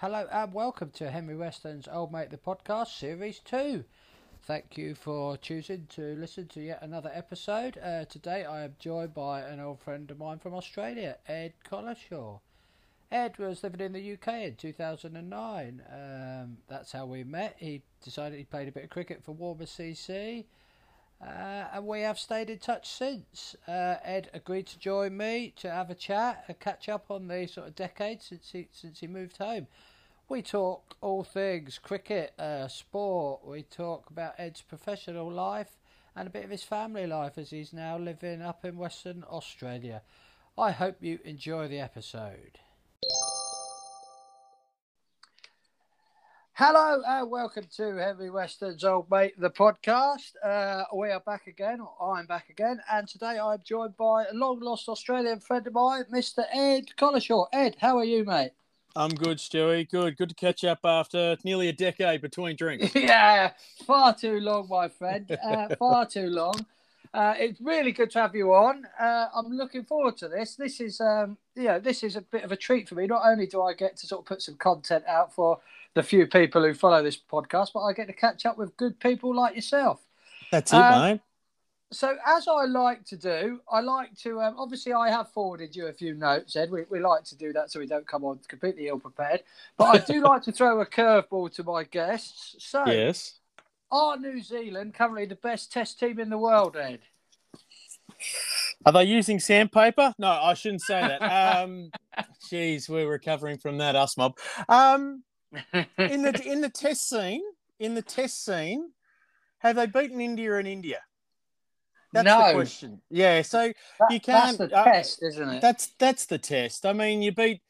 Hello and welcome to Henry Weston's Old Mate the Podcast, Series 2. Thank you for choosing to listen to yet another episode. Uh, today I am joined by an old friend of mine from Australia, Ed Collishaw. Ed was living in the UK in 2009. Um, that's how we met. He decided he played a bit of cricket for Walmer CC. Uh, and we have stayed in touch since. Uh, Ed agreed to join me to have a chat, a catch up on the sort of decade since he since he moved home. We talk all things cricket, uh, sport. We talk about Ed's professional life and a bit of his family life as he's now living up in Western Australia. I hope you enjoy the episode. Hello and welcome to Henry Weston's Old Mate, the podcast. Uh, we are back again, or I'm back again, and today I'm joined by a long lost Australian friend of mine, Mr. Ed Collishaw. Ed, how are you, mate? I'm good, Stewie. Good. Good to catch up after nearly a decade between drinks. yeah, far too long, my friend. Uh, far too long. Uh, it's really good to have you on. Uh, I'm looking forward to this. This is, um, you know, this is a bit of a treat for me. Not only do I get to sort of put some content out for the few people who follow this podcast, but I get to catch up with good people like yourself. That's it, um, mate. So, as I like to do, I like to um, obviously I have forwarded you a few notes, Ed. We, we like to do that so we don't come on completely ill prepared. But I do like to throw a curveball to my guests. So, yes, are New Zealand currently the best Test team in the world, Ed? Are they using sandpaper? No, I shouldn't say that. Um, geez, we're recovering from that, us mob. Um, in the in the test scene, in the test scene, have they beaten India in India? That's no. the question. Yeah, so that, you can't. That's the uh, test, isn't it? That's that's the test. I mean, you beat,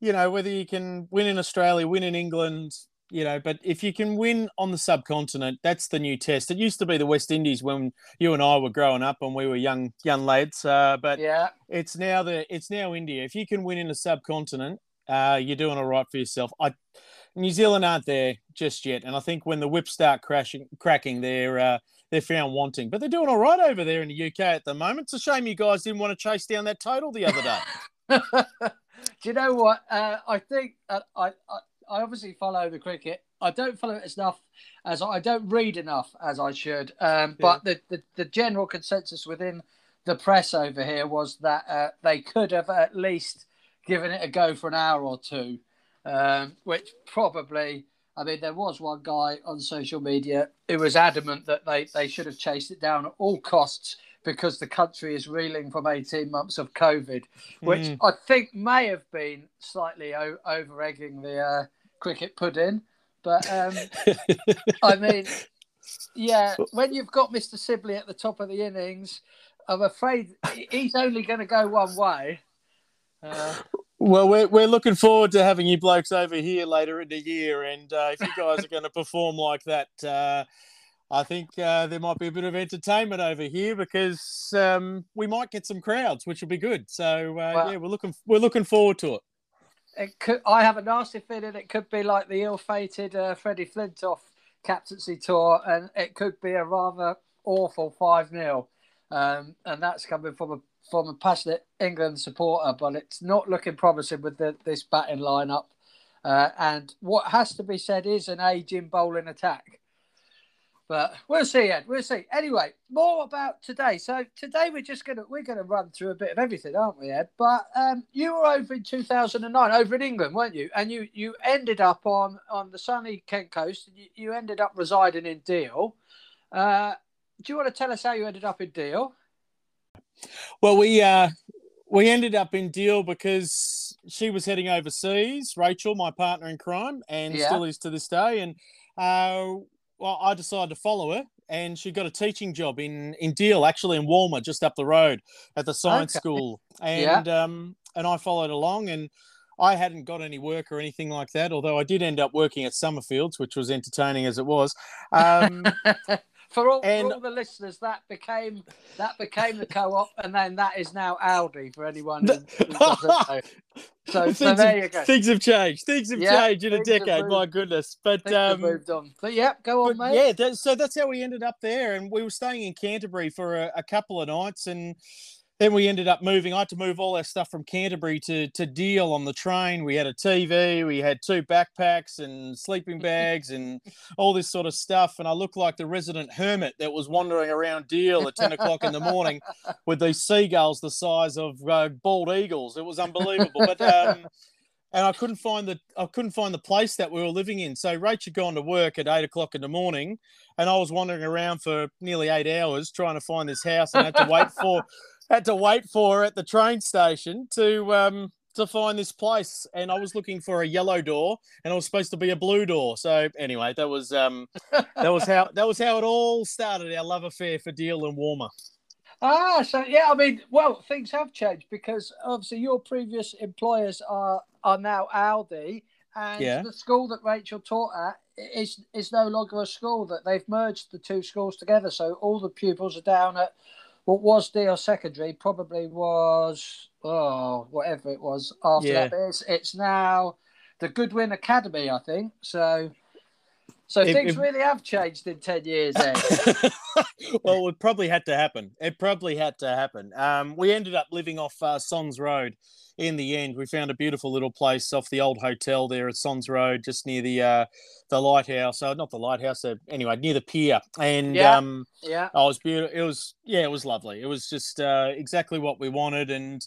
you know, whether you can win in Australia, win in England, you know, but if you can win on the subcontinent, that's the new test. It used to be the West Indies when you and I were growing up and we were young young lads, uh, but yeah, it's now the it's now India. If you can win in a subcontinent, uh, you're doing all right for yourself. I New Zealand aren't there just yet, and I think when the whips start crashing, cracking, they're uh, they're found wanting. But they're doing all right over there in the UK at the moment. It's a shame you guys didn't want to chase down that total the other day. Do you know what? Uh, I think uh, I, I I obviously follow the cricket. I don't follow it as enough as I don't read enough as I should. Um, but the, the, the general consensus within the press over here was that uh, they could have at least given it a go for an hour or two um, which probably, I mean, there was one guy on social media who was adamant that they, they should have chased it down at all costs because the country is reeling from 18 months of COVID, which mm. I think may have been slightly o- over egging the uh, cricket pudding. But um, I mean, yeah, when you've got Mr. Sibley at the top of the innings, I'm afraid he's only going to go one way. Uh, well, we're, we're looking forward to having you blokes over here later in the year. And uh, if you guys are going to perform like that, uh, I think uh, there might be a bit of entertainment over here because um, we might get some crowds, which will be good. So uh, well, yeah, we're looking we're looking forward to it. It could. I have a nasty feeling it could be like the ill-fated uh, Freddie Flintoff captaincy tour, and it could be a rather awful five 0 um, and that's coming from a from a passionate England supporter, but it's not looking promising with the, this batting lineup. Uh, and what has to be said is an aging bowling attack. But we'll see, Ed. We'll see. Anyway, more about today. So today we're just gonna we're gonna run through a bit of everything, aren't we, Ed? But um, you were over in 2009, over in England, weren't you? And you you ended up on on the sunny Kent coast. You, you ended up residing in Deal. Uh, do you want to tell us how you ended up in Deal? Well, we uh, we ended up in Deal because she was heading overseas. Rachel, my partner in crime, and yeah. still is to this day. And uh, well, I decided to follow her, and she got a teaching job in in Deal, actually in Walmer, just up the road at the science okay. school. And yeah. um, and I followed along and. I hadn't got any work or anything like that, although I did end up working at Somerfields, which was entertaining as it was. Um, for all, and, for all the listeners, that became that became the co-op, and then that is now Aldi for anyone who, who doesn't know. So, so there have, you go. Things have changed. Things have yeah, changed in a decade. My goodness, but um, moved on. But yeah, go on, mate. Yeah, that, so that's how we ended up there, and we were staying in Canterbury for a, a couple of nights, and then we ended up moving. I had to move all our stuff from Canterbury to to Deal on the train. We had a TV, we had two backpacks and sleeping bags and all this sort of stuff. And I looked like the resident hermit that was wandering around Deal at ten o'clock in the morning with these seagulls the size of uh, bald eagles. It was unbelievable, but. Um, and I couldn't find the I couldn't find the place that we were living in. So Rach had gone to work at eight o'clock in the morning, and I was wandering around for nearly eight hours trying to find this house, and had to wait for had to wait for at the train station to um, to find this place. And I was looking for a yellow door, and it was supposed to be a blue door. So anyway, that was um, that was how that was how it all started. Our love affair for Deal and Walmer. Ah, so yeah, I mean, well, things have changed because obviously your previous employers are are now Aldi, and yeah. the school that Rachel taught at is is no longer a school. That they've merged the two schools together, so all the pupils are down at what was Deal uh, Secondary probably was oh whatever it was after yeah. that. It's it's now the Goodwin Academy, I think. So so if, things if, really have changed in ten years. Then. well, it probably had to happen. It probably had to happen. Um, we ended up living off uh, Sondes Road. In the end, we found a beautiful little place off the old hotel there at Sondes Road, just near the uh, the lighthouse. Uh, not the lighthouse, uh, anyway, near the pier. And yeah, um, yeah, oh, it was beautiful. It was yeah, it was lovely. It was just uh, exactly what we wanted, and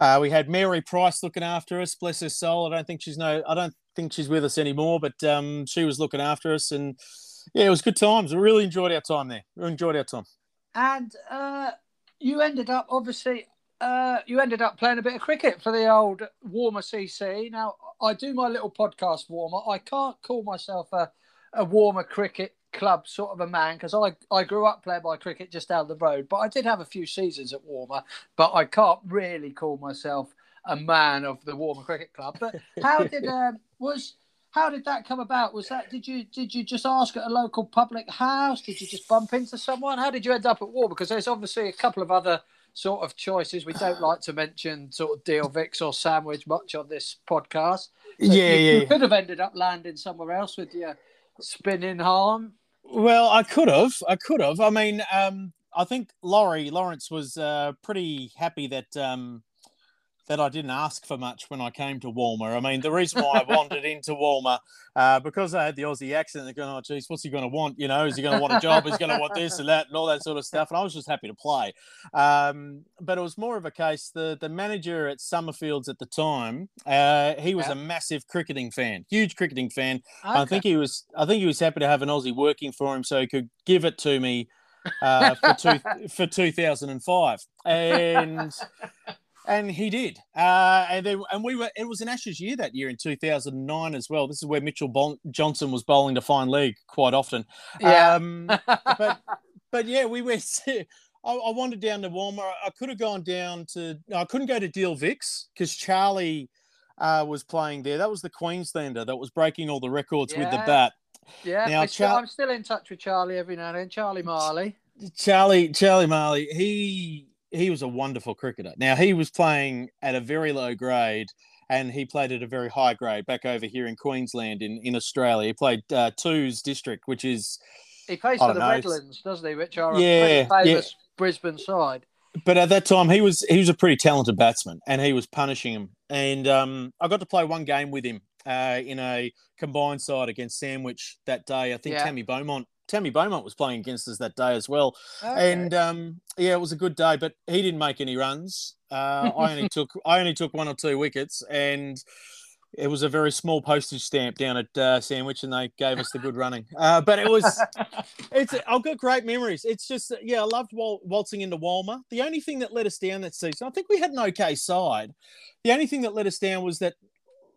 uh, we had Mary Price looking after us. Bless her soul. I don't think she's no. I don't think she's with us anymore, but um, she was looking after us, and yeah, it was good times. We really enjoyed our time there. We enjoyed our time. And uh, you ended up, obviously, uh, you ended up playing a bit of cricket for the old Walmer CC. Now, I do my little podcast, Walmer. I can't call myself a, a Walmer cricket club sort of a man because I, I grew up playing my cricket just down the road, but I did have a few seasons at Walmer, but I can't really call myself a man of the Walmer Cricket Club. But how did um, was how did that come about? Was that did you did you just ask at a local public house? Did you just bump into someone? How did you end up at War? Because there's obviously a couple of other sort of choices. We don't like to mention sort of Deal Vics or Sandwich much on this podcast. So yeah, you, yeah. You could have ended up landing somewhere else with your spinning harm. Well, I could have. I could have. I mean, um, I think Laurie Lawrence was uh, pretty happy that um, that I didn't ask for much when I came to Walmer. I mean, the reason why I wandered into Walmer, uh, because I had the Aussie accent, they're going, oh, geez, what's he going to want? You know, is he going to want a job? Is he going to want this and that and all that sort of stuff? And I was just happy to play. Um, but it was more of a case, the, the manager at Somerfields at the time, uh, he was yeah. a massive cricketing fan, huge cricketing fan. Okay. I think he was, I think he was happy to have an Aussie working for him so he could give it to me uh, for two, for 2005. And and he did. Uh, and they, and we were. It was an Ashes year that year in 2009 as well. This is where Mitchell bon- Johnson was bowling to fine leg quite often. Yeah. Um, but but yeah, we went. I, I wandered down to Walmer. I could have gone down to. I couldn't go to Deal Vics because Charlie uh, was playing there. That was the Queenslander that was breaking all the records yeah. with the bat. Yeah, now, Char- I'm still in touch with Charlie every now and then. Charlie Marley. Charlie Charlie Marley. He he was a wonderful cricketer. Now he was playing at a very low grade, and he played at a very high grade back over here in Queensland in, in Australia. He played uh, Twos District, which is he plays for the know, Redlands, doesn't he? Which are yeah, a famous yeah. Brisbane side. But at that time, he was he was a pretty talented batsman, and he was punishing him. And um, I got to play one game with him uh, in a combined side against Sandwich that day. I think yeah. Tammy Beaumont Tammy Beaumont was playing against us that day as well. Okay. And um, yeah, it was a good day, but he didn't make any runs. Uh, I only took I only took one or two wickets, and it was a very small postage stamp down at uh, Sandwich, and they gave us the good running. Uh, but it was it's I've got great memories. It's just yeah, I loved wal- waltzing into Walmer. The only thing that let us down that season, I think we had an okay side. The only thing that let us down was that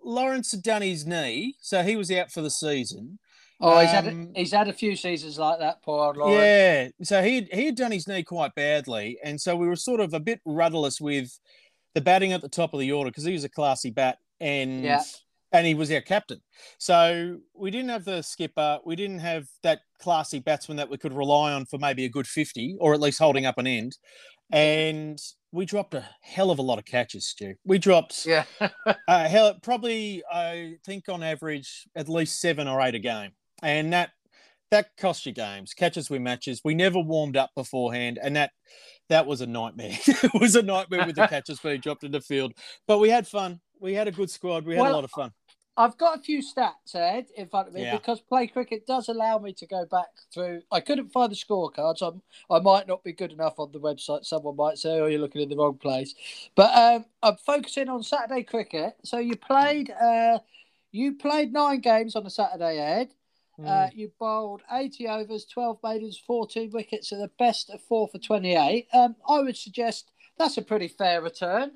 Lawrence had done his knee, so he was out for the season. Oh, he's had a, um, he's had a few seasons like that, poor Lawrence. Yeah, so he he had done his knee quite badly, and so we were sort of a bit rudderless with the batting at the top of the order because he was a classy bat, and yeah. and he was our captain. So we didn't have the skipper, we didn't have that classy batsman that we could rely on for maybe a good fifty or at least holding up an end, and we dropped a hell of a lot of catches, Stu. We dropped, yeah, uh, hell, probably I think on average at least seven or eight a game and that that cost you games. Catches win matches. We never warmed up beforehand, and that that was a nightmare. it was a nightmare with the catches being dropped in the field. But we had fun. We had a good squad. We had well, a lot of fun. I've got a few stats, Ed, in front of me yeah. because Play Cricket does allow me to go back through. I couldn't find the scorecards. I'm, I might not be good enough on the website. Someone might say, "Oh, you're looking in the wrong place." But um, I'm focusing on Saturday cricket. So you played, uh, you played nine games on a Saturday, Ed. Mm. Uh, you bowled 80 overs, 12 maidens, 14 wickets, and the best of four for 28. Um, I would suggest that's a pretty fair return.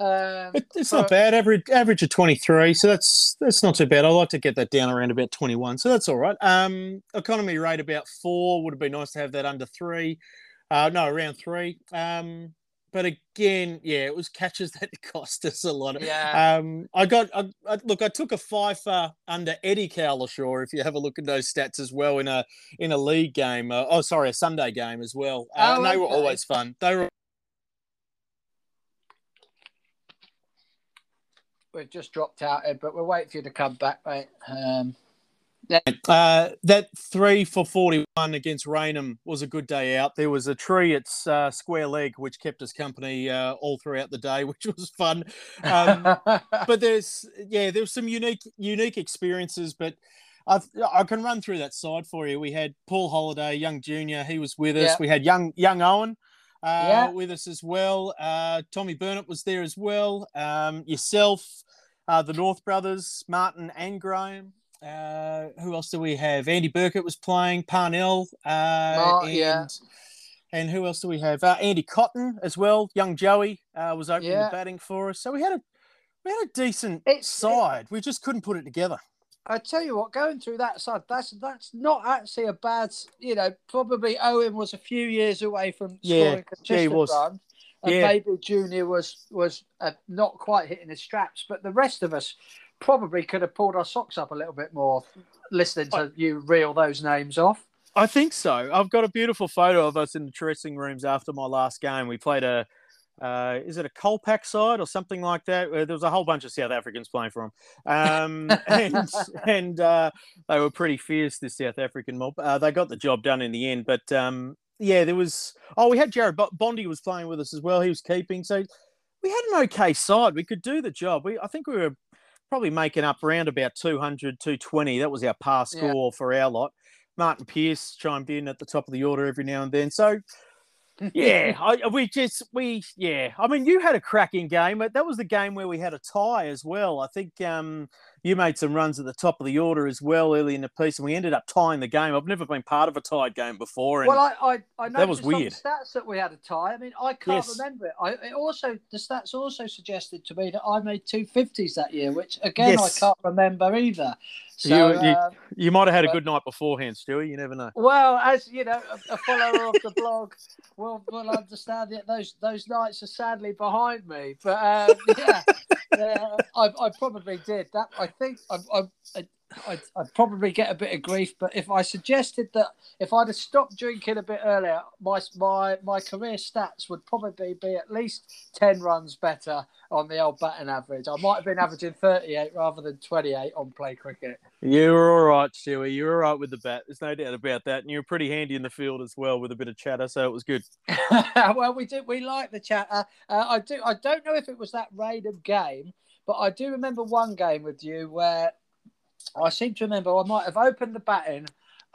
Um, it, it's not bad. Average average of twenty three, so that's that's not too bad. I like to get that down around about twenty one, so that's all right. Um, economy rate about four would have been nice to have that under three. Uh, no, around three. Um, but again, yeah, it was catches that cost us a lot. Yeah. Um, I got I, I, look. I took a fifer under Eddie Cowlishaw. If you have a look at those stats as well in a in a league game. Uh, oh, sorry, a Sunday game as well. Uh, oh, and they okay. were always fun. They were we've just dropped out, Ed, but we'll wait for you to come back, mate. Um. Uh, that three for 41 against Rainham was a good day out. There was a tree at uh, square leg, which kept us company uh, all throughout the day, which was fun. Um, but there's, yeah, there was some unique, unique experiences, but I've, i can run through that side for you. We had Paul Holiday, young junior. He was with us. Yeah. We had young, young Owen uh, yeah. with us as well. Uh, Tommy Burnett was there as well. Um, yourself, uh, the North brothers, Martin and Graham. Uh, who else do we have? Andy Burkett was playing. Parnell. Uh, oh, and, yeah. And who else do we have? Uh, Andy Cotton as well. Young Joey was opening yeah. the batting for us. So we had a we had a decent it's, side. It, we just couldn't put it together. I tell you what, going through that side, that's that's not actually a bad. You know, probably Owen was a few years away from yeah, scoring a consistent yeah, was. run, and yeah. maybe Junior was was uh, not quite hitting his straps, but the rest of us probably could have pulled our socks up a little bit more, listening to I, you reel those names off. I think so. I've got a beautiful photo of us in the dressing rooms after my last game. We played a uh, is it a Kolpak side or something like that? There was a whole bunch of South Africans playing for them, um, and, and uh, they were pretty fierce. This South African mob. Uh, they got the job done in the end, but um, yeah, there was. Oh, we had Jared Bondi was playing with us as well. He was keeping, so we had an okay side. We could do the job. We, I think we were probably making up around about 200, 220. That was our par score yeah. for our lot. Martin Pierce chimed in at the top of the order every now and then. So yeah, I, we just we yeah. I mean, you had a cracking game. But that was the game where we had a tie as well. I think um, you made some runs at the top of the order as well early in the piece, and we ended up tying the game. I've never been part of a tied game before. well, I I, I that was weird. stats that we had a tie. I mean, I can't yes. remember it. I it also the stats also suggested to me that I made two fifties that year, which again yes. I can't remember either. So, you, you, uh, you, might have had a good night beforehand, Stewie. You never know. Well, as you know, a, a follower of the blog will will understand that those those nights are sadly behind me. But um, yeah, yeah I, I probably did that. I think I, I, I'd, I'd, probably get a bit of grief. But if I suggested that if I'd have stopped drinking a bit earlier, my my my career stats would probably be at least ten runs better on the old batting average. I might have been averaging thirty eight rather than twenty eight on play cricket. You were all right, Stewie. You were all right with the bat. There's no doubt about that. And you were pretty handy in the field as well with a bit of chatter, so it was good. well, we did. We like the chatter. Uh, I do. I don't know if it was that Rainham game, but I do remember one game with you where I seem to remember I might have opened the batting,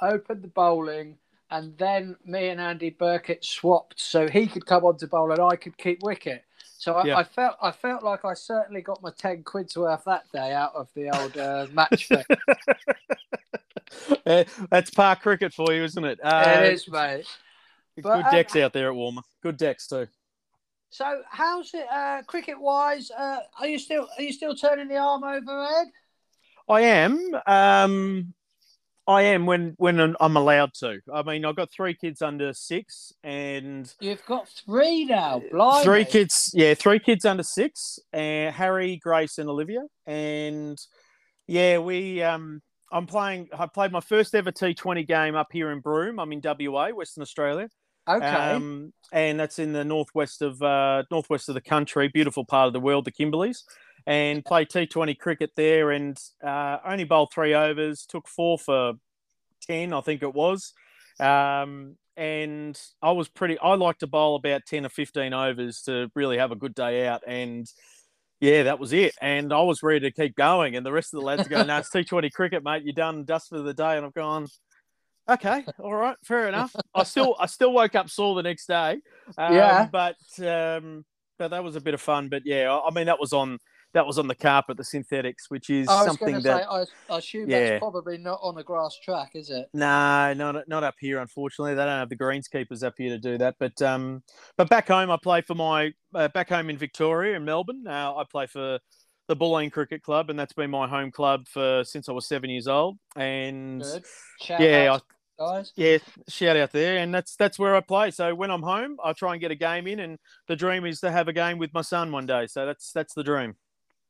opened the bowling, and then me and Andy Burkett swapped so he could come on to bowl and I could keep wicket. So I, yeah. I, felt I felt like I certainly got my ten quid's worth that day out of the old uh, match yeah, that's par cricket for you, isn't it? Uh, it is, mate. Good but, decks um, out there at Walmer. Good decks too. So how's it uh, cricket wise? Uh, are you still are you still turning the arm over, Ed? I am. Um, I am when when I'm allowed to. I mean, I've got three kids under six, and you've got three now. Blimey. Three kids, yeah, three kids under six, and Harry, Grace, and Olivia, and yeah, we. Um, I'm playing. I played my first ever T20 game up here in Broome. I'm in WA, Western Australia. Okay. Um, and that's in the northwest of uh, northwest of the country, beautiful part of the world, the Kimberleys and play T20 cricket there and uh, only bowled three overs, took four for ten, I think it was. Um, and I was pretty. I like to bowl about ten or fifteen overs to really have a good day out, and yeah, that was it. And I was ready to keep going, and the rest of the lads go, "No, it's T Twenty cricket, mate. You're done, dust for the day." And I've gone, okay, all right, fair enough. I still, I still woke up sore the next day. Um, yeah, but um, but that was a bit of fun. But yeah, I mean, that was on that was on the carpet, the synthetics, which is something that say, I, I, assume yeah. that's probably not on a grass track, is it? No, not not up here. Unfortunately, they don't have the greenskeepers up here to do that. But um, but back home, I play for my uh, back home in Victoria, in Melbourne. Now uh, I play for the Bulleen Cricket Club, and that's been my home club for since I was seven years old. And yeah, I, guys. Yeah, shout out there, and that's that's where I play. So when I'm home, I try and get a game in, and the dream is to have a game with my son one day. So that's that's the dream.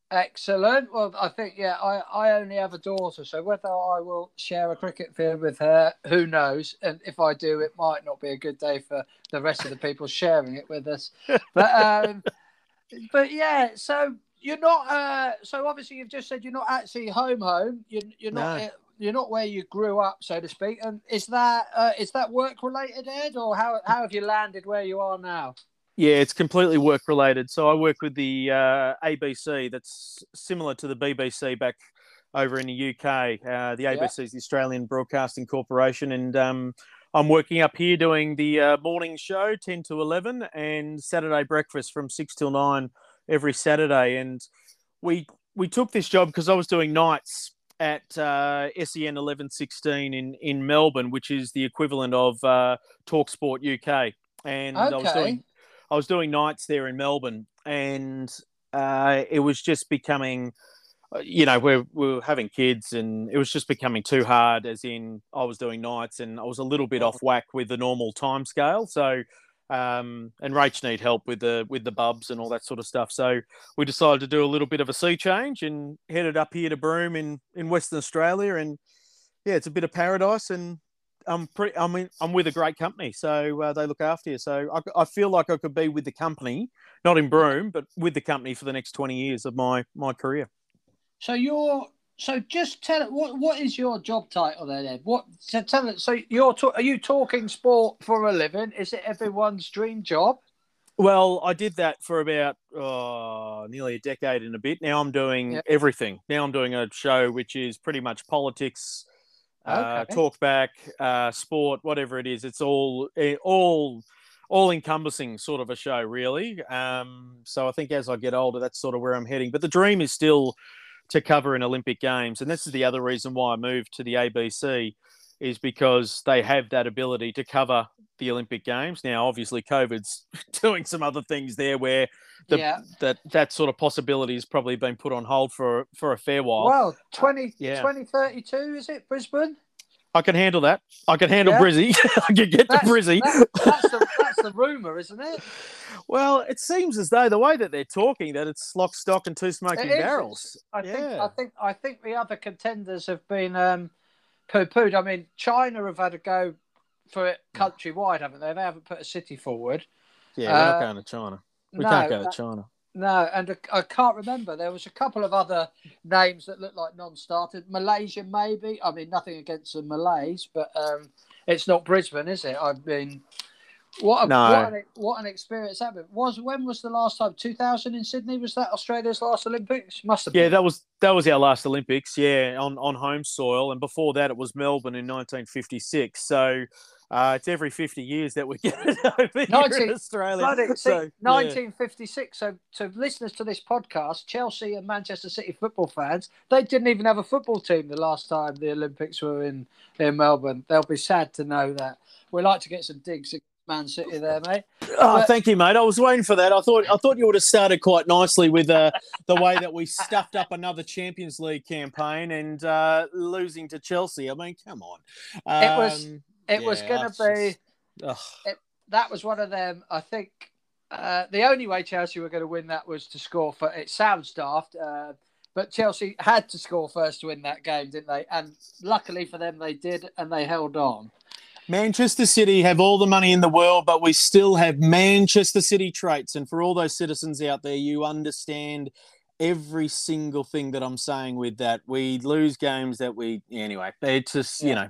Excellent. Well, I think yeah, I, I only have a daughter, so whether I will share a cricket field with her, who knows? And if I do, it might not be a good day for the rest of the people sharing it with us. But um, but yeah, so you're not. Uh, so obviously, you've just said you're not actually home home. You're you're not. No. You're not where you grew up, so to speak. And is that uh, is that work related, Ed, or how how have you landed where you are now? Yeah, it's completely work related. So I work with the uh, ABC, that's similar to the BBC back over in the UK. Uh, the ABC is the Australian Broadcasting Corporation, and um, I'm working up here doing the uh, morning show, 10 to 11, and Saturday breakfast from 6 till 9 every Saturday. And we we took this job because I was doing nights at uh, SEN 1116 in, in Melbourne, which is the equivalent of uh, Talksport UK. And okay. I was doing I was doing nights there in Melbourne, and uh, it was just becoming, uh, you know, we're, we were having kids, and it was just becoming too hard. As in, I was doing nights, and I was a little bit off whack with the normal time scale. So, um, and Rach need help with the with the bubs and all that sort of stuff. So we decided to do a little bit of a sea change and headed up here to Broome in in Western Australia, and yeah, it's a bit of paradise, and I'm pretty. I mean, I'm with a great company, so uh, they look after you. So I, I, feel like I could be with the company, not in Broome, but with the company for the next 20 years of my my career. So you're. So just tell it. What what is your job title then? Ed? What? So tell it. So you're. are you talking sport for a living? Is it everyone's dream job? Well, I did that for about oh, nearly a decade and a bit. Now I'm doing everything. Now I'm doing a show which is pretty much politics, uh, okay. talk back, uh, sport, whatever it is. It's all eh, all all encompassing sort of a show, really. Um, so I think as I get older, that's sort of where I'm heading. But the dream is still to cover an Olympic Games, and this is the other reason why I moved to the ABC, is because they have that ability to cover the Olympic Games. Now, obviously, COVID's doing some other things there where the, yeah. that that sort of possibility has probably been put on hold for for a fair while. Well, 20, yeah. 2032, is it, Brisbane? I can handle that. I can handle yeah. Brizzy. I can get that's, to Brizzy. That, that's the, that's the rumor, isn't it? Well, it seems as though the way that they're talking that it's lock, stock, and two smoking barrels. I yeah. think. I think. I think the other contenders have been um, poo-pooed. I mean, China have had a go for it countrywide, haven't they? They haven't put a city forward. Yeah, we're uh, not going to China. We no, can't go to China. No, and I can't remember. There was a couple of other names that looked like non-starters. Malaysia, maybe. I mean, nothing against the Malays, but um, it's not Brisbane, is it? I mean, what a, no. what, an, what an experience that was. When was the last time? Two thousand in Sydney. Was that Australia's last Olympics? Must have. been. Yeah, that was that was our last Olympics. Yeah, on on home soil, and before that, it was Melbourne in 1956. So uh, it's every 50 years that we get it over 19, here in Australia. so, 1956. Yeah. So, to listeners to this podcast, Chelsea and Manchester City football fans, they didn't even have a football team the last time the Olympics were in, in Melbourne. They'll be sad to know that. We like to get some digs at Man City there, mate. Oh, but, thank you, mate. I was waiting for that. I thought I thought you would have started quite nicely with uh, the way that we stuffed up another Champions League campaign and uh, losing to Chelsea. I mean, come on. Um, it was it yeah, was going to be. It, that was one of them. I think uh, the only way Chelsea were going to win that was to score for. It sounds daft, uh, but Chelsea had to score first to win that game, didn't they? And luckily for them, they did, and they held on. Manchester City have all the money in the world, but we still have Manchester City traits. And for all those citizens out there, you understand every single thing that I'm saying with that. We lose games that we anyway. It's just you know,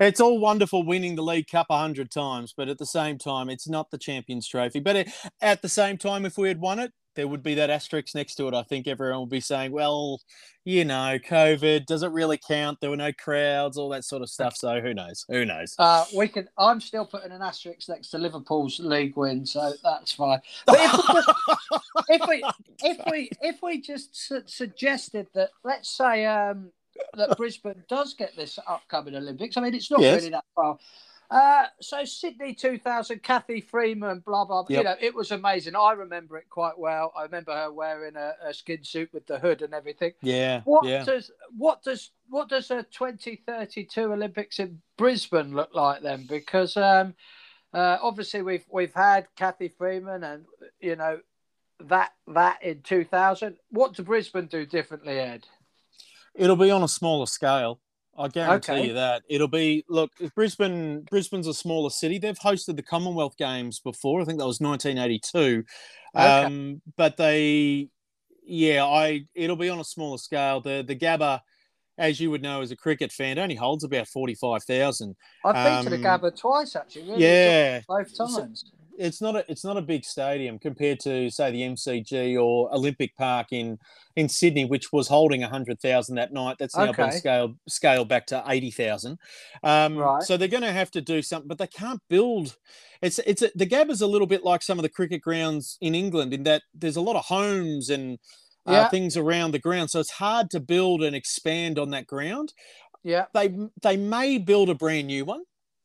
it's all wonderful winning the League Cup a hundred times, but at the same time, it's not the Champions Trophy. But it, at the same time, if we had won it, there would be that asterisk next to it. I think everyone will be saying, well, you know, COVID, does it really count? There were no crowds, all that sort of stuff. So who knows? Who knows? Uh, we can. I'm still putting an asterisk next to Liverpool's league win, so that's fine. But if we just, if we if we if we just su- suggested that, let's say um, that Brisbane does get this upcoming Olympics. I mean, it's not yes. really that far. Uh, so Sydney 2000, Cathy Freeman, blah blah. Yep. You know, it was amazing. I remember it quite well. I remember her wearing a, a skin suit with the hood and everything. Yeah. What yeah. does what does what does a 2032 Olympics in Brisbane look like then? Because um, uh, obviously we've we've had Cathy Freeman and you know that that in 2000. What does Brisbane do differently, Ed? It'll be on a smaller scale. I guarantee okay. you that it'll be. Look, Brisbane, Brisbane's a smaller city. They've hosted the Commonwealth Games before. I think that was 1982. Okay. Um, but they, yeah, I. It'll be on a smaller scale. The the Gabba, as you would know as a cricket fan, only holds about 45,000. I've been um, to the um, Gabba twice actually. Really yeah, both times. So, it's not a it's not a big stadium compared to say the MCG or Olympic Park in in Sydney, which was holding hundred thousand that night. That's now okay. been scaled scaled back to eighty thousand. Um, right. So they're going to have to do something, but they can't build. It's it's a, the Gabba's a little bit like some of the cricket grounds in England in that there's a lot of homes and uh, yeah. things around the ground, so it's hard to build and expand on that ground. Yeah, they they may build a brand new one.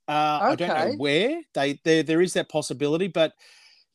Uh, okay. I don't know where they there there is that possibility, but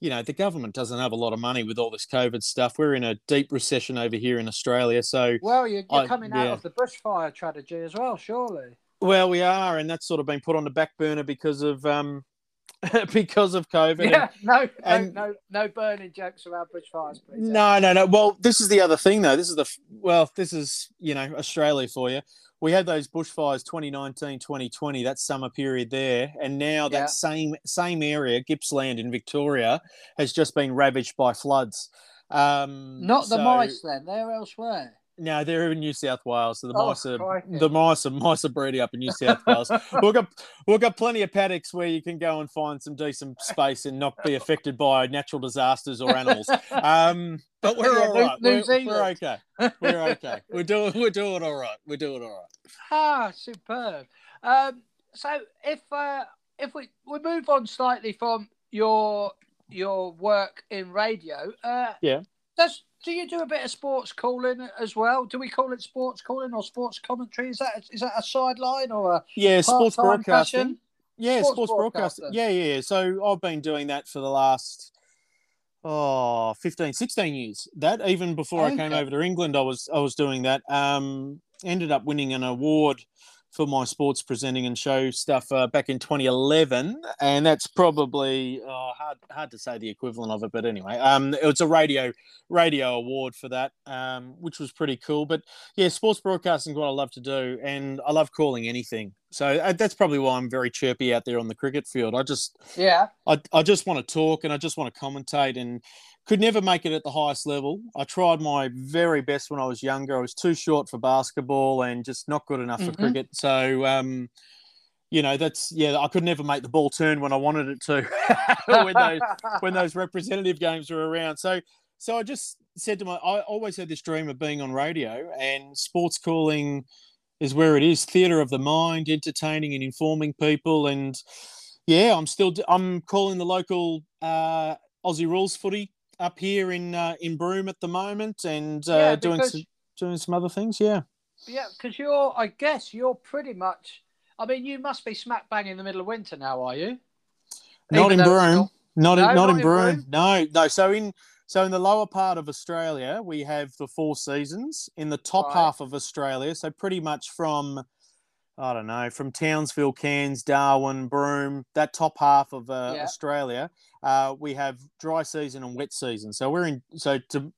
you know the government doesn't have a lot of money with all this COVID stuff. We're in a deep recession over here in Australia, so well you're, you're I, coming out yeah. of the bushfire tragedy as well, surely. Well, we are, and that's sort of been put on the back burner because of um because of COVID. Yeah, and, no, and, no, no, no burning jokes about bushfires. Please. No, no, no. Well, this is the other thing, though. This is the well, this is you know Australia for you we had those bushfires 2019 2020 that summer period there and now that yeah. same same area gippsland in victoria has just been ravaged by floods um, not the so, mice then they're elsewhere no, they're in New South Wales. So the oh, mice are crikey. the mice are mice are breeding up in New South Wales. we've got we've got plenty of paddocks where you can go and find some decent space and not be affected by natural disasters or animals. Um, but we're yeah, all right. New, we're, we're, okay. We're okay. We're doing we're doing all right. We're doing all right. Ah, superb. Um, so if uh, if we we move on slightly from your your work in radio, uh, yeah, does do you do a bit of sports calling as well? Do we call it sports calling or sports commentary? Is that is that a sideline or a yeah sports broadcasting? Yeah, sports, sports broadcasting. Yeah, yeah. So I've been doing that for the last oh 15 16 years that even before okay. i came over to england i was i was doing that um ended up winning an award for my sports presenting and show stuff uh, back in 2011, and that's probably oh, hard hard to say the equivalent of it, but anyway, um, it was a radio radio award for that, um, which was pretty cool. But yeah, sports broadcasting is what I love to do, and I love calling anything. So uh, that's probably why I'm very chirpy out there on the cricket field. I just yeah, I I just want to talk and I just want to commentate and could never make it at the highest level. I tried my very best when I was younger. I was too short for basketball and just not good enough mm-hmm. for cricket. So, um, you know, that's yeah. I could never make the ball turn when I wanted it to when those when those representative games were around. So, so I just said to my, I always had this dream of being on radio and sports calling is where it is. Theatre of the mind, entertaining and informing people, and yeah, I'm still I'm calling the local uh, Aussie rules footy up here in uh, in Broome at the moment and uh, yeah, doing some, doing some other things. Yeah. Yeah, because you're, I guess you're pretty much. I mean, you must be smack bang in the middle of winter now, are you? Not Even in Broome. Not, not, in, not, not in Broome. Broome. No, no. So in so in the lower part of Australia, we have the four seasons. In the top right. half of Australia, so pretty much from I don't know, from Townsville, Cairns, Darwin, Broome, that top half of uh, yeah. Australia, uh, we have dry season and wet season. So we're in. So to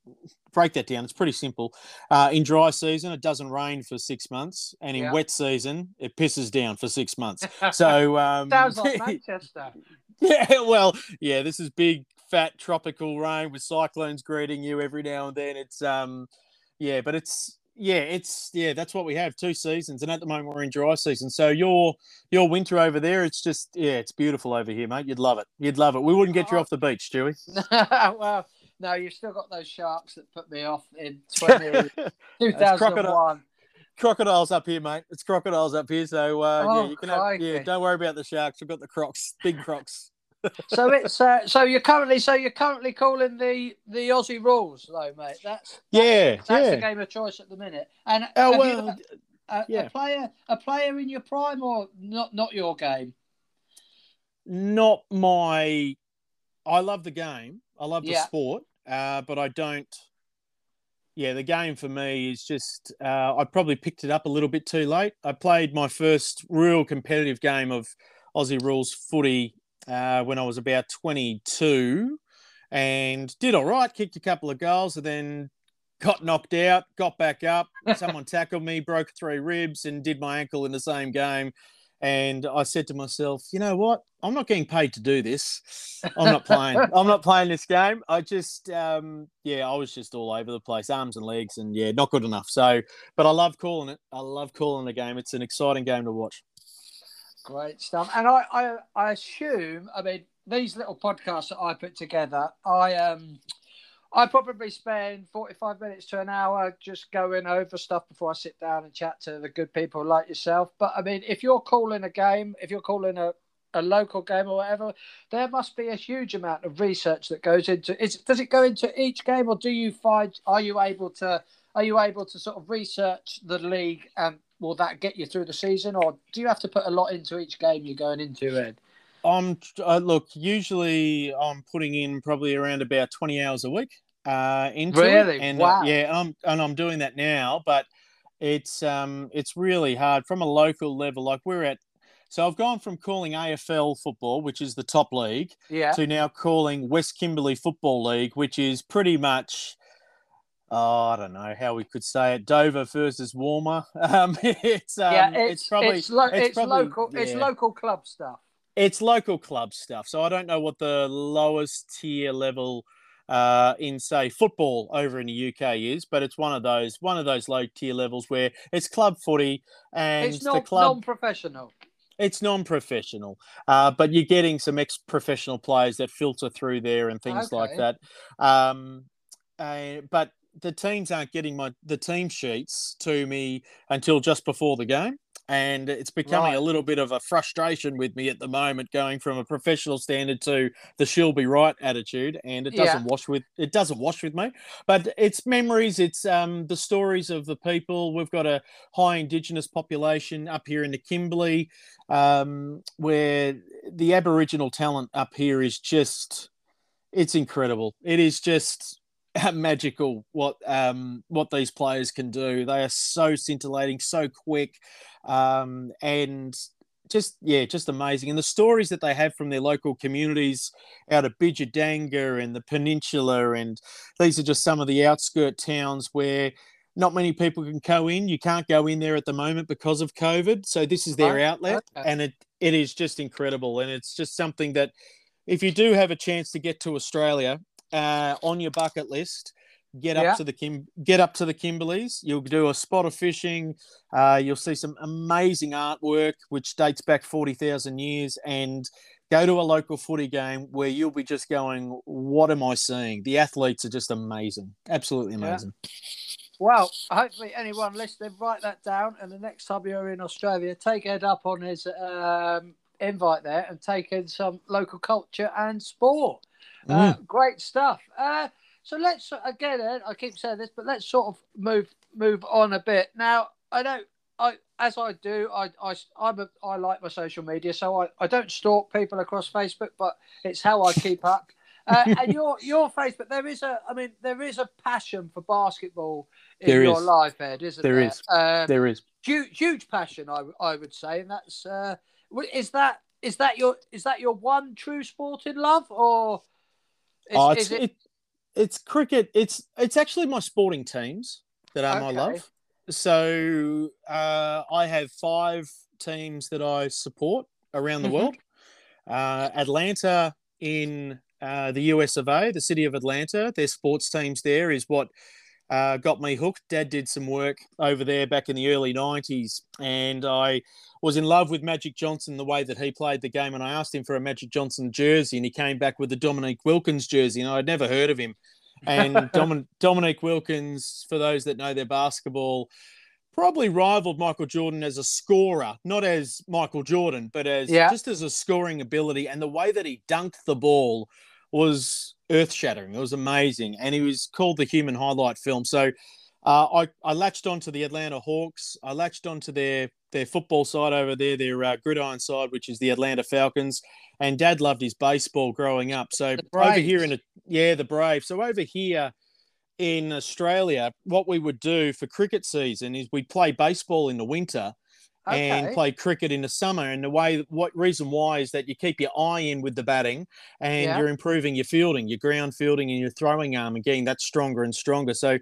break that down, it's pretty simple. Uh, in dry season, it doesn't rain for six months, and in yeah. wet season, it pisses down for six months. So um, sounds like Manchester. Yeah, well, yeah, this is big, fat tropical rain with cyclones greeting you every now and then. It's um yeah, but it's yeah, it's yeah, that's what we have two seasons, and at the moment we're in dry season. So your your winter over there, it's just yeah, it's beautiful over here, mate. You'd love it. You'd love it. We wouldn't get you oh. off the beach, Stewie. well, no, you've still got those sharks that put me off in 20, 2001 crocodiles up here, mate. It's crocodiles up here. So uh, oh, yeah, you can have, yeah. Don't worry about the sharks. We've got the crocs, big crocs. So it's uh, so you're currently so you're currently calling the the Aussie rules though, mate. That's, yeah, that's, that's yeah. the game of choice at the minute. And oh well, you, a, yeah. a player a player in your prime or not not your game. Not my. I love the game. I love the yeah. sport, uh, but I don't yeah, the game for me is just uh, I probably picked it up a little bit too late. I played my first real competitive game of Aussie rules footy uh, when I was about 22 and did all right, kicked a couple of goals, and then got knocked out, got back up. Someone tackled me, broke three ribs, and did my ankle in the same game. And I said to myself, you know what? I'm not getting paid to do this. I'm not playing. I'm not playing this game. I just, um, yeah, I was just all over the place, arms and legs, and yeah, not good enough. So, but I love calling it. I love calling the game. It's an exciting game to watch. Great stuff. And I, I, I assume, I mean, these little podcasts that I put together, I um I probably spend 45 minutes to an hour just going over stuff before I sit down and chat to the good people like yourself. But I mean, if you're calling a game, if you're calling a, a local game or whatever, there must be a huge amount of research that goes into Is, Does it go into each game or do you find, are you able to, are you able to sort of research the league and will that get you through the season or do you have to put a lot into each game you're going into, Ed? I'm uh, look. Usually, I'm putting in probably around about twenty hours a week uh, into really? it, and uh, wow. uh, yeah, I'm and I'm doing that now. But it's um, it's really hard from a local level. Like we're at, so I've gone from calling AFL football, which is the top league, yeah. to now calling West Kimberley Football League, which is pretty much oh, I don't know how we could say it. Dover versus Walmer. Um, it's um, yeah, it's, it's probably it's, lo- it's, it's probably, local. Yeah. It's local club stuff. It's local club stuff. So I don't know what the lowest tier level uh, in say football over in the UK is, but it's one of those one of those low tier levels where it's club footy and it's not, the club non-professional. It's non-professional, uh, but you're getting some ex-professional players that filter through there and things okay. like that. Um, uh, but the teams aren't getting my the team sheets to me until just before the game and it's becoming right. a little bit of a frustration with me at the moment going from a professional standard to the she'll be right attitude and it doesn't yeah. wash with it doesn't wash with me but it's memories it's um the stories of the people we've got a high indigenous population up here in the kimberley um where the aboriginal talent up here is just it's incredible it is just magical what um, what these players can do. They are so scintillating, so quick, um, and just yeah, just amazing. And the stories that they have from their local communities out of Bidyadanga and the peninsula, and these are just some of the outskirt towns where not many people can go in. You can't go in there at the moment because of COVID. So this is their outlet, okay. and it it is just incredible. And it's just something that if you do have a chance to get to Australia, uh, on your bucket list. Get up yeah. to the Kim, get up to the Kimberleys. You'll do a spot of fishing. Uh, you'll see some amazing artwork, which dates back forty thousand years, and go to a local footy game where you'll be just going, "What am I seeing?" The athletes are just amazing, absolutely amazing. Yeah. Well, hopefully, anyone listening, write that down, and the next time you're in Australia, take Ed up on his um, invite there and take in some local culture and sport. Uh, mm. great stuff. Uh, so let's again, I keep saying this, but let's sort of move move on a bit. Now, I know I as I do, I I I'm a, I like my social media, so I, I don't stalk people across Facebook, but it's how I keep up. Uh, and your your Facebook, there is a, I mean, there is a passion for basketball in there your is. life, Ed, isn't there? There is. Uh, there is huge, huge passion, I I would say, and that's uh, is that is that your is that your one true sport in love, or oh, it's, it... It, it's cricket. It's it's actually my sporting teams that are okay. my love. So uh, I have five teams that I support around the mm-hmm. world. Uh, Atlanta in uh, the US of A, the city of Atlanta, their sports teams there is what uh, got me hooked. Dad did some work over there back in the early 90s, and I was in love with Magic Johnson, the way that he played the game. And I asked him for a Magic Johnson jersey, and he came back with the Dominique Wilkins jersey, and I'd never heard of him. And Domin- Dominique Wilkins, for those that know their basketball, probably rivaled Michael Jordan as a scorer, not as Michael Jordan, but as yeah. just as a scoring ability. And the way that he dunked the ball was earth shattering. It was amazing. And he was called the human highlight film. So uh, I, I latched onto the Atlanta Hawks. I latched onto their their football side over there, their uh, gridiron side, which is the Atlanta Falcons. And Dad loved his baseball growing up. So over here in a yeah, the Brave. So over here in Australia, what we would do for cricket season is we'd play baseball in the winter okay. and play cricket in the summer. And the way, what reason why is that you keep your eye in with the batting and yeah. you're improving your fielding, your ground fielding, and your throwing arm, and getting that stronger and stronger. So,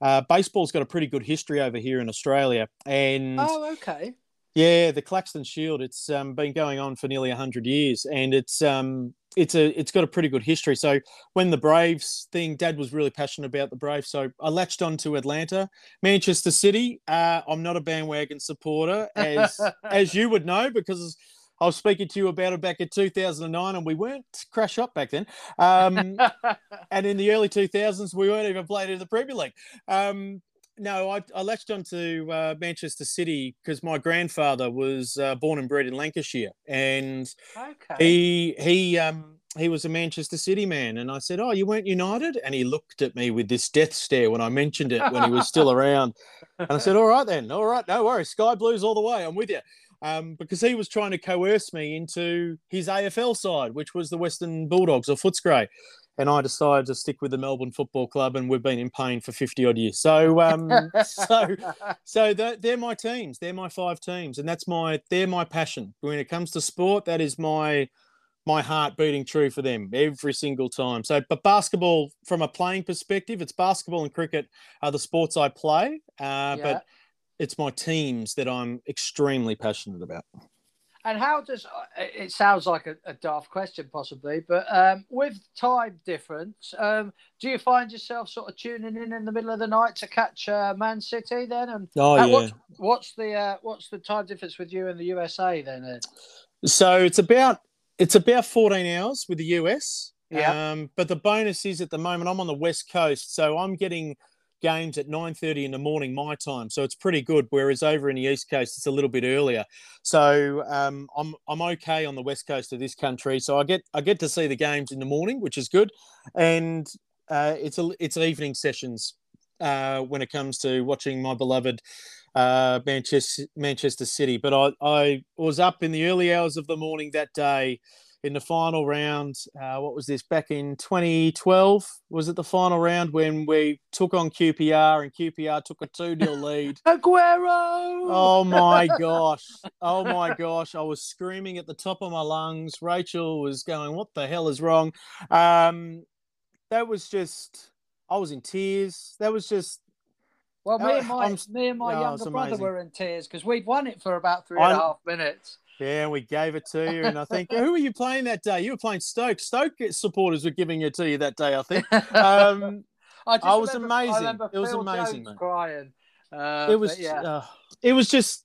uh, baseball's got a pretty good history over here in Australia. And oh, okay. Yeah, the Claxton Shield. It's um, been going on for nearly hundred years, and it's um, it's a it's got a pretty good history. So when the Braves thing, Dad was really passionate about the Braves, so I latched on to Atlanta, Manchester City. Uh, I'm not a bandwagon supporter, as as you would know, because I was speaking to you about it back in 2009, and we weren't crash up back then. Um, and in the early 2000s, we weren't even playing in the Premier League. Um, no, I, I latched onto uh, Manchester City because my grandfather was uh, born and bred in Lancashire, and okay. he he um he was a Manchester City man, and I said, "Oh, you weren't United?" And he looked at me with this death stare when I mentioned it when he was still around, and I said, "All right then, all right, no worries, Sky Blues all the way, I'm with you." Um, because he was trying to coerce me into his AFL side, which was the Western Bulldogs or Footscray and I decided to stick with the Melbourne Football Club, and we've been in pain for fifty odd years. So, um, so, so they're my teams. They're my five teams, and that's my they're my passion when it comes to sport. That is my my heart beating true for them every single time. So, but basketball, from a playing perspective, it's basketball and cricket are the sports I play. Uh, yeah. But it's my teams that I'm extremely passionate about. And how does uh, it sounds like a, a daft question, possibly, but um, with time difference, um, do you find yourself sort of tuning in in the middle of the night to catch uh, Man City then? And oh, yeah. What's, what's the uh, what's the time difference with you and the USA then? So it's about it's about fourteen hours with the US. Yeah. Um, but the bonus is at the moment I'm on the west coast, so I'm getting games at 9.30 in the morning my time. So it's pretty good whereas over in the east coast it's a little bit earlier. So um, I'm, I'm okay on the west coast of this country. So i get i get to see the games in the morning which is good. And uh, it's a it's evening sessions uh, when it comes to watching my beloved uh, Manchester Manchester City. But I, I was up in the early hours of the morning that day in the final round. Uh, what was this? Back in 2012, was it the final round when we took on QPR and QPR took a 2 0 lead? Aguero! Oh my gosh. Oh my gosh. I was screaming at the top of my lungs. Rachel was going, What the hell is wrong? Um, that was just, I was in tears. That was just well, me and my, me and my oh, younger brother were in tears because we'd won it for about three and a half minutes. Yeah, we gave it to you, and I think who were you playing that day? You were playing Stoke. Stoke supporters were giving it to you that day, I think. Um, I, I was remember, amazing. I it was Phil amazing, man. Crying. Uh, it was. Yeah. Uh, it was just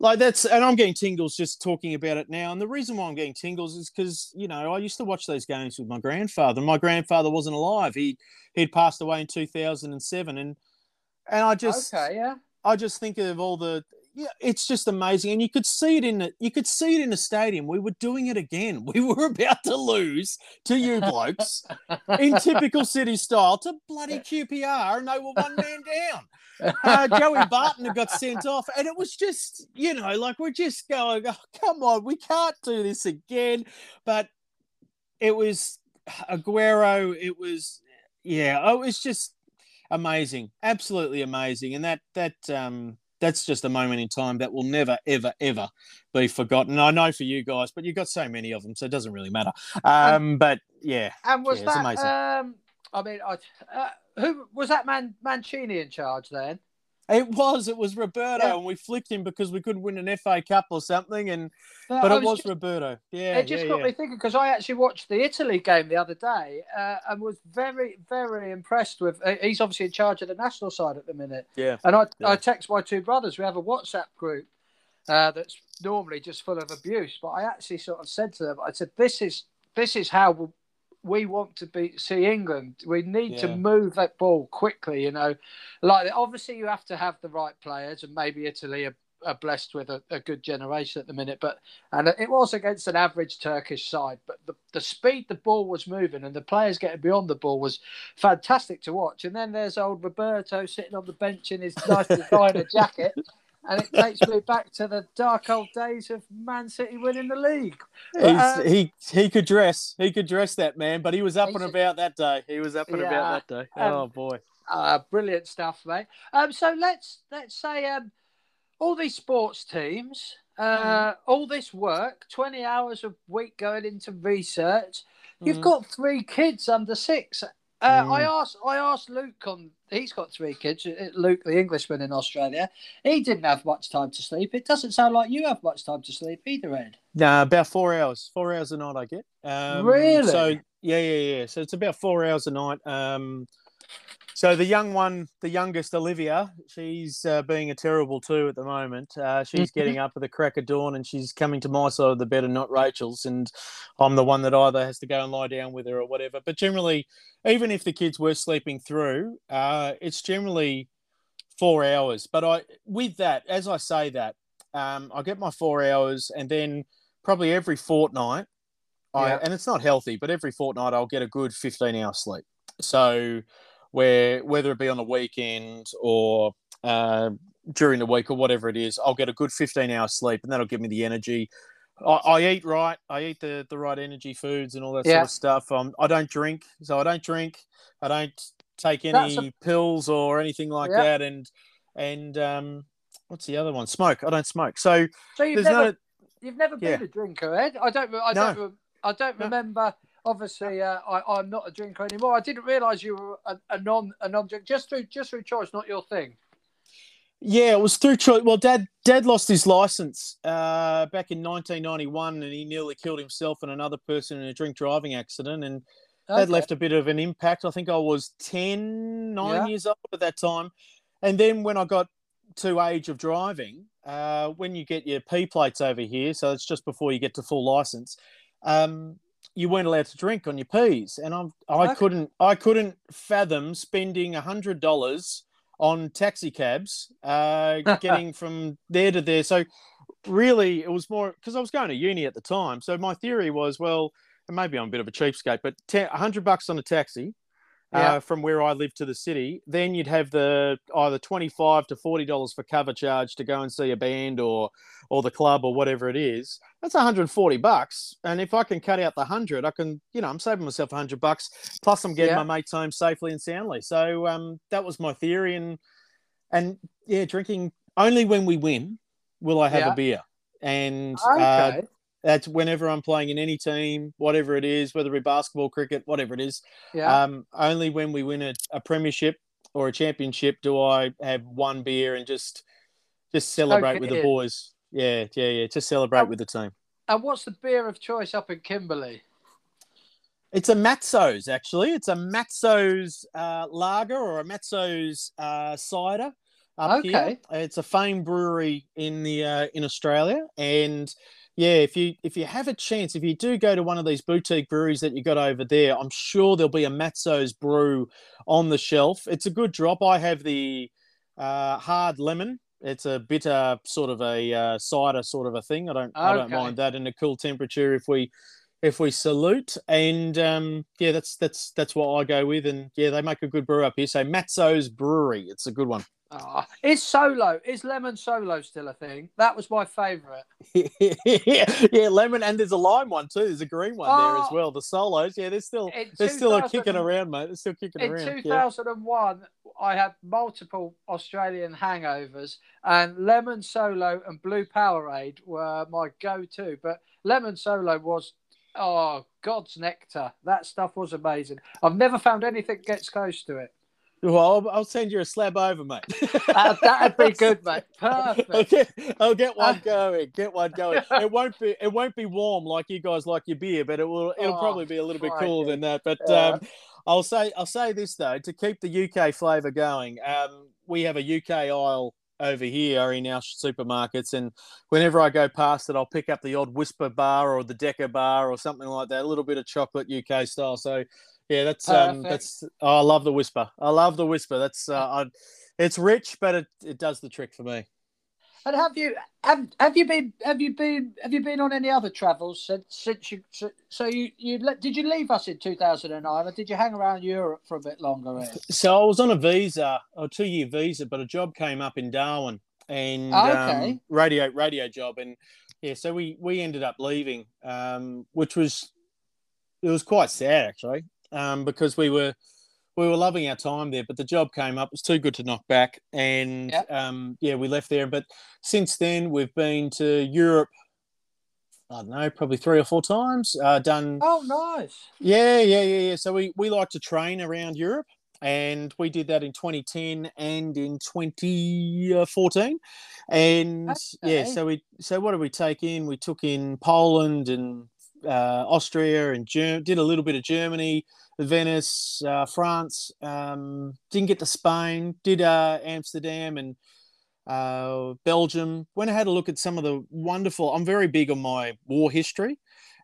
like that's, and I'm getting tingles just talking about it now. And the reason why I'm getting tingles is because you know I used to watch those games with my grandfather. My grandfather wasn't alive. He he'd passed away in 2007, and and I just okay, yeah. I just think of all the yeah, it's just amazing, and you could see it in the you could see it in the stadium. We were doing it again. We were about to lose to you blokes in typical City style to bloody QPR, and they were one man down. Uh, Joey Barton had got sent off, and it was just you know like we're just going, oh, come on, we can't do this again. But it was Aguero. It was yeah, it was just amazing, absolutely amazing, and that that um that's just a moment in time that will never, ever, ever be forgotten. I know for you guys, but you've got so many of them, so it doesn't really matter. Um, but yeah, and was yeah, that? Um, I mean, I, uh, who was that man Mancini in charge then? It was. It was Roberto, yeah. and we flicked him because we couldn't win an FA Cup or something. And but, but it was, just, Roberto. Yeah, it just yeah, got yeah. me thinking because I actually watched the Italy game the other day uh, and was very, very impressed with. Uh, he's obviously in charge of the national side at the minute. Yeah. And I. I text my two brothers. We have a WhatsApp group uh, that's normally just full of abuse, but I actually sort of said to them, I said, "This is this is how we want to be see England. We need yeah. to move that ball quickly. You know, like obviously you have to have the right players, and maybe Italy are, are blessed with a, a, good generation at the minute. But and it was against an average Turkish side, but the, the speed the ball was moving and the players getting beyond the ball was fantastic to watch. And then there's old Roberto sitting on the bench in his nice designer jacket and it takes me back to the dark old days of Man City winning the league. Uh, he he could dress, he could dress that man, but he was up and about that day. He was up and yeah, about that day. Oh um, boy, uh, brilliant stuff, mate. Um, so let's let's say um, all these sports teams, uh, mm. all this work, twenty hours a week going into research. You've mm. got three kids under six. Uh, mm. I asked I asked Luke on he's got three kids. Uh, Luke, the Englishman in Australia, he didn't have much time to sleep. It doesn't sound like you have much time to sleep either, Ed. Nah, about four hours. Four hours a night I get. Um, really? So yeah, yeah, yeah. So it's about four hours a night. Um, so the young one, the youngest Olivia, she's uh, being a terrible two at the moment. Uh, she's getting mm-hmm. up at the crack of dawn and she's coming to my side of the bed and not Rachel's. And I'm the one that either has to go and lie down with her or whatever. But generally, even if the kids were sleeping through, uh, it's generally four hours. But I, with that, as I say that, um, I get my four hours and then probably every fortnight, I, yeah. and it's not healthy, but every fortnight I'll get a good 15 hour sleep. So where whether it be on a weekend or uh, during the week or whatever it is, I'll get a good 15 hours sleep and that'll give me the energy. I, I eat right. I eat the, the right energy foods and all that yeah. sort of stuff. Um, I don't drink, so I don't drink. I don't take any a... pills or anything like yeah. that. And and um, what's the other one? Smoke. I don't smoke. So, so you've never no... you've never been yeah. a drinker, Ed? I don't. I don't. No. I don't remember obviously uh, I, am not a drinker anymore. I didn't realise you were a, a, non a non just through just through choice, not your thing. Yeah, it was through choice. Well, Dad Dad lost his license uh, back in 1991, and he nearly killed himself and another person in a drink driving accident, and okay. that left a bit of an impact. I think I was 10, 9 yeah. years old at that time, and then when I got to age of driving, uh, when you get your P plates over here, so it's just before you get to full license. Um, you weren't allowed to drink on your P's, and I'm, I okay. couldn't I couldn't fathom spending a hundred dollars on taxi cabs, uh, getting from there to there. So really, it was more because I was going to uni at the time. So my theory was, well, maybe I'm a bit of a cheapskate, but a hundred bucks on a taxi yeah. uh, from where I live to the city. Then you'd have the either twenty five to forty dollars for cover charge to go and see a band or or the club or whatever it is. That's one hundred and forty bucks. And if I can cut out the hundred, I can you know I'm saving myself hundred bucks. Plus I'm getting yeah. my mates home safely and soundly. So um, that was my theory. And and yeah, drinking only when we win will I have yeah. a beer. And uh, okay. uh, that's whenever I'm playing in any team, whatever it is, whether it be basketball, cricket, whatever it is. Yeah. Um, only when we win a, a, premiership or a championship do I have one beer and just just celebrate with the boys. Yeah, yeah, yeah. Just celebrate with the team. And what's the beer of choice up in Kimberley? It's a Matso's actually. It's a Matso's uh, lager or a Matso's uh, cider up okay. here. It's a famed brewery in the uh, in Australia, and yeah, if you if you have a chance, if you do go to one of these boutique breweries that you got over there, I'm sure there'll be a Matso's brew on the shelf. It's a good drop. I have the uh, hard lemon. It's a bitter sort of a uh, cider sort of a thing. I don't okay. I don't mind that in a cool temperature if we if we salute. And um, yeah, that's that's that's what I go with. And yeah, they make a good brew up here. So Matso's Brewery, it's a good one. Ah, oh, is solo is lemon solo still a thing? That was my favourite. yeah, lemon, and there's a lime one too. There's a green one oh, there as oh. well. The solos, yeah, they're still they're still kicking around, mate. They're still kicking in around. In 2001, yeah. I had multiple Australian hangovers, and lemon solo and blue Powerade were my go-to. But lemon solo was oh God's nectar. That stuff was amazing. I've never found anything that gets close to it. Well, I'll, I'll, send you a slab over, mate. uh, that'd be good, mate. Perfect. I'll get, I'll get one going. Get one going. It won't be it won't be warm like you guys like your beer, but it will. It'll oh, probably be a little bit cooler than that. But yeah. um, I'll say I'll say this though to keep the UK flavour going. Um, we have a UK aisle over here in our supermarkets, and whenever I go past it, I'll pick up the odd Wispa bar or the Decker bar or something like that, a little bit of chocolate UK style. So yeah, that's um, that's. Oh, I love the Wispa. I love the Wispa. That's uh, I, it's rich, but it, it does the trick for me. And have you have have you been have you been have you been on any other travels since since you so you you did you leave us in two thousand and nine or did you hang around Europe for a bit longer? So I was on a visa, a two year visa, but a job came up in Darwin and oh, okay. um, radio radio job and yeah, so we we ended up leaving, um, which was it was quite sad actually um, because we were we were loving our time there, but the job came up. It was too good to knock back, and yep. um, yeah, we left there. But since then, we've been to Europe. I don't know, probably three or four times. Uh, done. Oh, nice. Yeah, yeah, yeah, yeah. So we we like to train around Europe, and we did that in 2010 and in 2014. And okay. yeah, so we so what did we take in? We took in Poland and uh, Austria and Germ- did a little bit of Germany, Venice, uh, France. Um, didn't get to Spain. Did uh, Amsterdam and uh, Belgium. Went and had a look at some of the wonderful. I'm very big on my war history,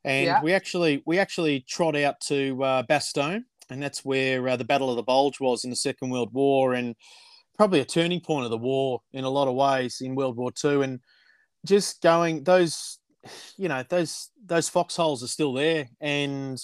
and yeah. we actually we actually trot out to uh, Bastogne, and that's where uh, the Battle of the Bulge was in the Second World War, and probably a turning point of the war in a lot of ways in World War Two, and just going those you know those those foxholes are still there, and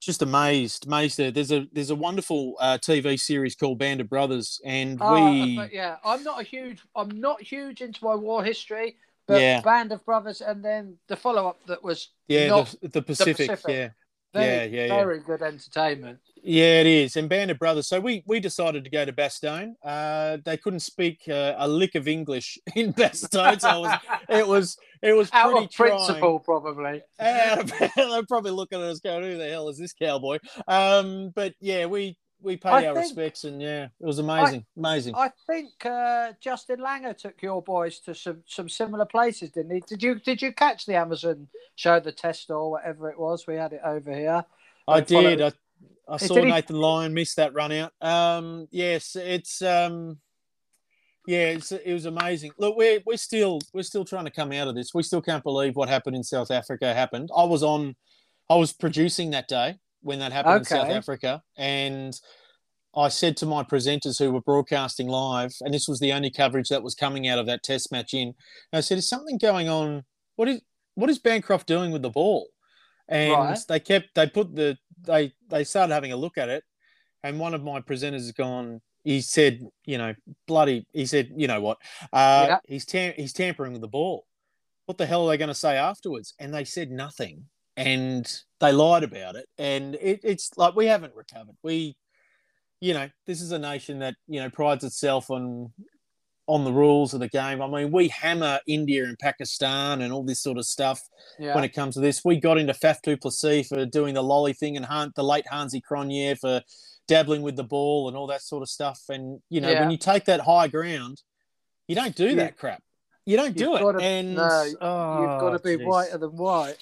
just amazed, amazed. There. There's a there's a wonderful uh, TV series called Band of Brothers, and oh, we yeah, I'm not a huge I'm not huge into my war history, but yeah. Band of Brothers, and then the follow up that was yeah the, the, Pacific, the, Pacific, yeah. Very, yeah, yeah, very yeah. good entertainment. Yeah, it is. And Band of Brothers. So we we decided to go to Bastogne. Uh, they couldn't speak uh, a lick of English in Bastogne, so it was it was it was out pretty of principle, probably. Of, they're probably looking at us going, "Who the hell is this cowboy?" Um, but yeah, we we paid I our think, respects, and yeah, it was amazing, I, amazing. I think uh, Justin Langer took your boys to some some similar places, didn't he? Did you did you catch the Amazon show, the test or whatever it was? We had it over here. I did. I, I saw Nathan he... Lyon miss that run out. Um, yes, it's um, yeah, it's, it was amazing. Look, we're we're still we're still trying to come out of this. We still can't believe what happened in South Africa happened. I was on, I was producing that day when that happened okay. in South Africa, and I said to my presenters who were broadcasting live, and this was the only coverage that was coming out of that Test match in. I said, "Is something going on? What is what is Bancroft doing with the ball?" And right. they kept they put the they they started having a look at it, and one of my presenters has gone. He said, "You know, bloody." He said, "You know what? Uh, yeah. He's tam- he's tampering with the ball. What the hell are they going to say afterwards?" And they said nothing and they lied about it. And it, it's like we haven't recovered. We, you know, this is a nation that you know prides itself on on the rules of the game. I mean, we hammer India and Pakistan and all this sort of stuff yeah. when it comes to this. We got into Faf du Plessis for doing the lolly thing and Han, the late Hansi Cronje for dabbling with the ball and all that sort of stuff. And, you know, yeah. when you take that high ground, you don't do yeah. that crap. You don't do you've it. To, and no, oh, you've got to be geez. whiter than white.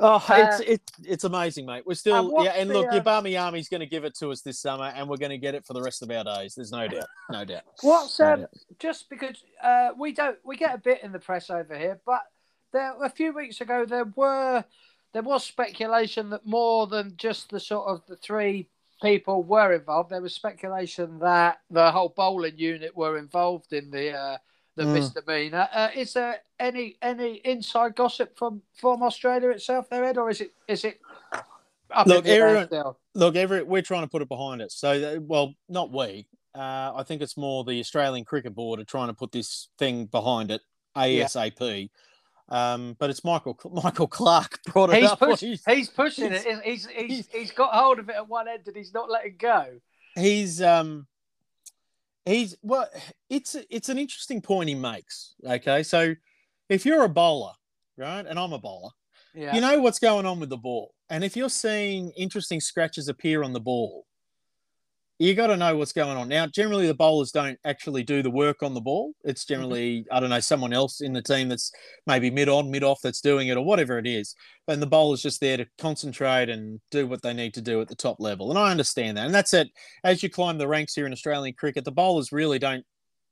Oh, it's uh, it, it's amazing, mate. We're still yeah, and look, the, your Barmy Army's going to give it to us this summer, and we're going to get it for the rest of our days. There's no doubt, no doubt. What's no um, doubt. just because uh, we don't we get a bit in the press over here, but there a few weeks ago there were there was speculation that more than just the sort of the three people were involved. There was speculation that the whole bowling unit were involved in the. Uh, the mm. misdemeanor. Uh, is there any any inside gossip from from Australia itself, there, Ed, or is it is it? look, everyone, look, every, we're trying to put it behind us. So, uh, well, not we. Uh, I think it's more the Australian Cricket Board are trying to put this thing behind it ASAP. Yeah. Um, but it's Michael Michael Clarke brought it he's up. Push, he's, he's, pushing he's, it. He's, he's he's got hold of it at one end and he's not letting go. He's um he's well it's it's an interesting point he makes okay so if you're a bowler right and i'm a bowler yeah. you know what's going on with the ball and if you're seeing interesting scratches appear on the ball you got to know what's going on. Now, generally, the bowlers don't actually do the work on the ball. It's mm-hmm. generally. I don't know, someone else in the team that's maybe mid on, mid off that's doing it or whatever it is. And the bowler's just there to concentrate and do what they need to do at the top level. And I understand that. And that's it. As you climb the ranks here in Australian cricket, the bowlers really don't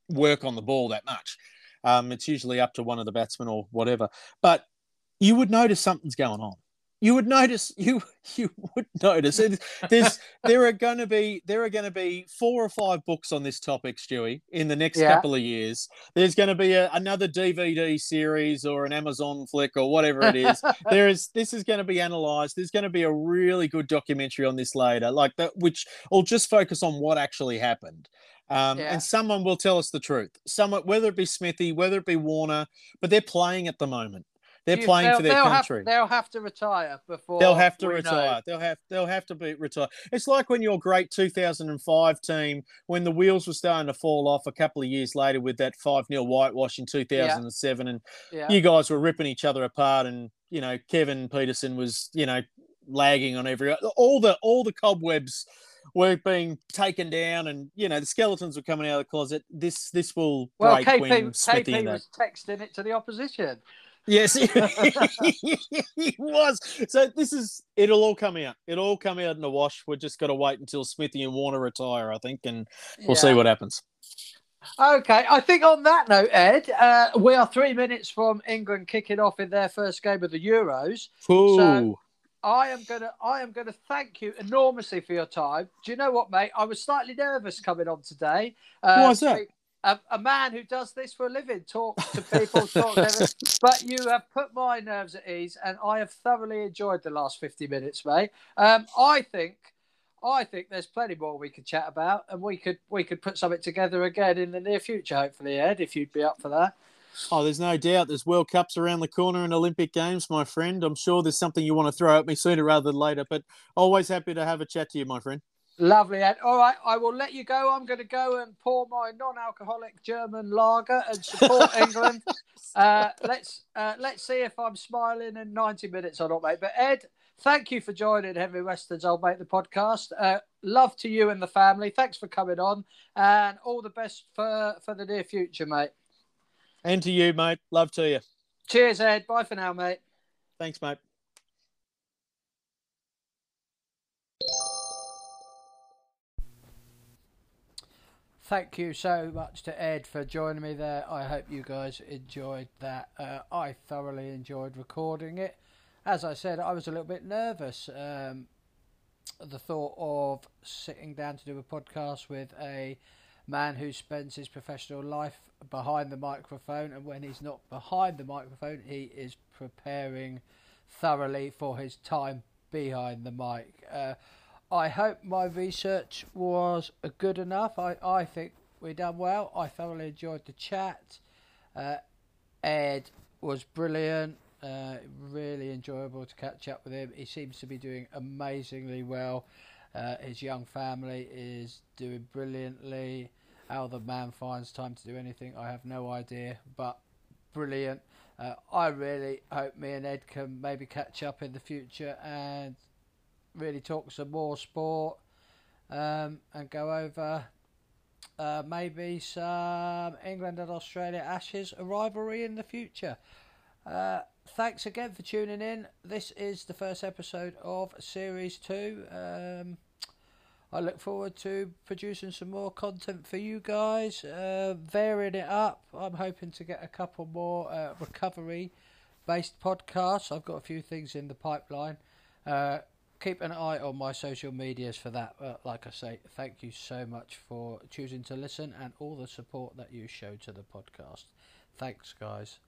work on the ball that much. Um, it's usually up to one of the batsmen or whatever. But you would notice something's going on you would notice you you would notice. There's there are going to be there are going to be four or five books on this topic stewie in the next yeah. couple of years. There's going to be a, another dvd series or an amazon flick or whatever it is. There is this is going to be analyzed. There's going to be a really good documentary on this later like that which will just focus on what actually happened. Um, yeah. and someone will tell us the truth. Someone whether it be smithy whether it be warner but they're playing at the moment they're you, playing for their they'll country. Have, they'll have to retire before they'll have to retire. Know. They'll have they'll have to be retired. It's like when your great 2005 team, when the wheels were starting to fall off a couple of years later with that five 0 whitewash in 2007, yeah. and yeah. you guys were ripping each other apart, and you know Kevin Pietersen was you know lagging on every all the all the cobwebs were being taken down, and you know the skeletons were coming out of the closet. This this will well, break KP, when Smithy KP was texting it to the opposition. Yes, he was. So this is it'll all come out. It'll all come out in the wash. We're just got to wait until Smithy and Warner retire, I think, and we'll yeah. see what happens. Okay, I think on that note, Ed, uh, we are three minutes from England kicking off in their first game of the Euros. Ooh. So I am gonna, I am gonna thank you enormously for your time. Do you know what, mate? I was slightly nervous coming on today. Uh, Why's that? A, a, man who does this for a living, talks to people, talks but you have put my nerves at ease, and I have thoroughly enjoyed the last fifty minutes, mate. Um, I think, I think there's plenty more we could chat about, and we could we could put something together again in the near future, hopefully, Ed, if you'd be up for that. Oh, there's no doubt. There's World Cups around the corner and Olympic Games, my friend. I'm sure there's something you want to throw at me sooner rather than later, but always happy to have a chat to you, my friend. Lovely, Ed. All right, I will let you go. I'm going to go and pour my non-alcoholic German lager and support England. Uh, let's uh, let's see if I'm smiling in 90 minutes or not, mate. But Ed, thank you for joining Henry Weston's Old Mate the podcast. Uh, love to you and the family. Thanks for coming on, and all the best for for the near future, mate. And to you, mate. Love to you. Cheers, Ed. Bye for now, mate. Thanks, mate. Thank you so much to Ed for joining me there. I hope you guys enjoyed that. Uh, I thoroughly enjoyed recording it. As I said, I was a little bit nervous. Um, the thought of sitting down to do a podcast with a man who spends his professional life behind the microphone, and when he's not behind the microphone, he is preparing thoroughly for his time behind the mic. Uh, I hope my research was good enough. I, I think we done well. I thoroughly enjoyed the chat. Uh, Ed was brilliant. Uh, really enjoyable to catch up with him. He seems to be doing amazingly well. Uh, his young family is doing brilliantly. How the man finds time to do anything, I have no idea, but brilliant. Uh, I really hope me and Ed can maybe catch up in the future and really talk some more sport um, and go over uh, maybe some England and Australia Ashes rivalry in the future. Uh, thanks again for tuning in. This is the first episode of Series 2. Um, I look forward to producing some more content for you guys, uh, varying it up. I'm hoping to get a couple more uh, recovery based podcasts. I've got a few things in the pipeline. Uh, keep an eye on my social medias for that. Uh, like I say, thank you so much for choosing to listen and all the support that you show to the podcast. Thanks, guys.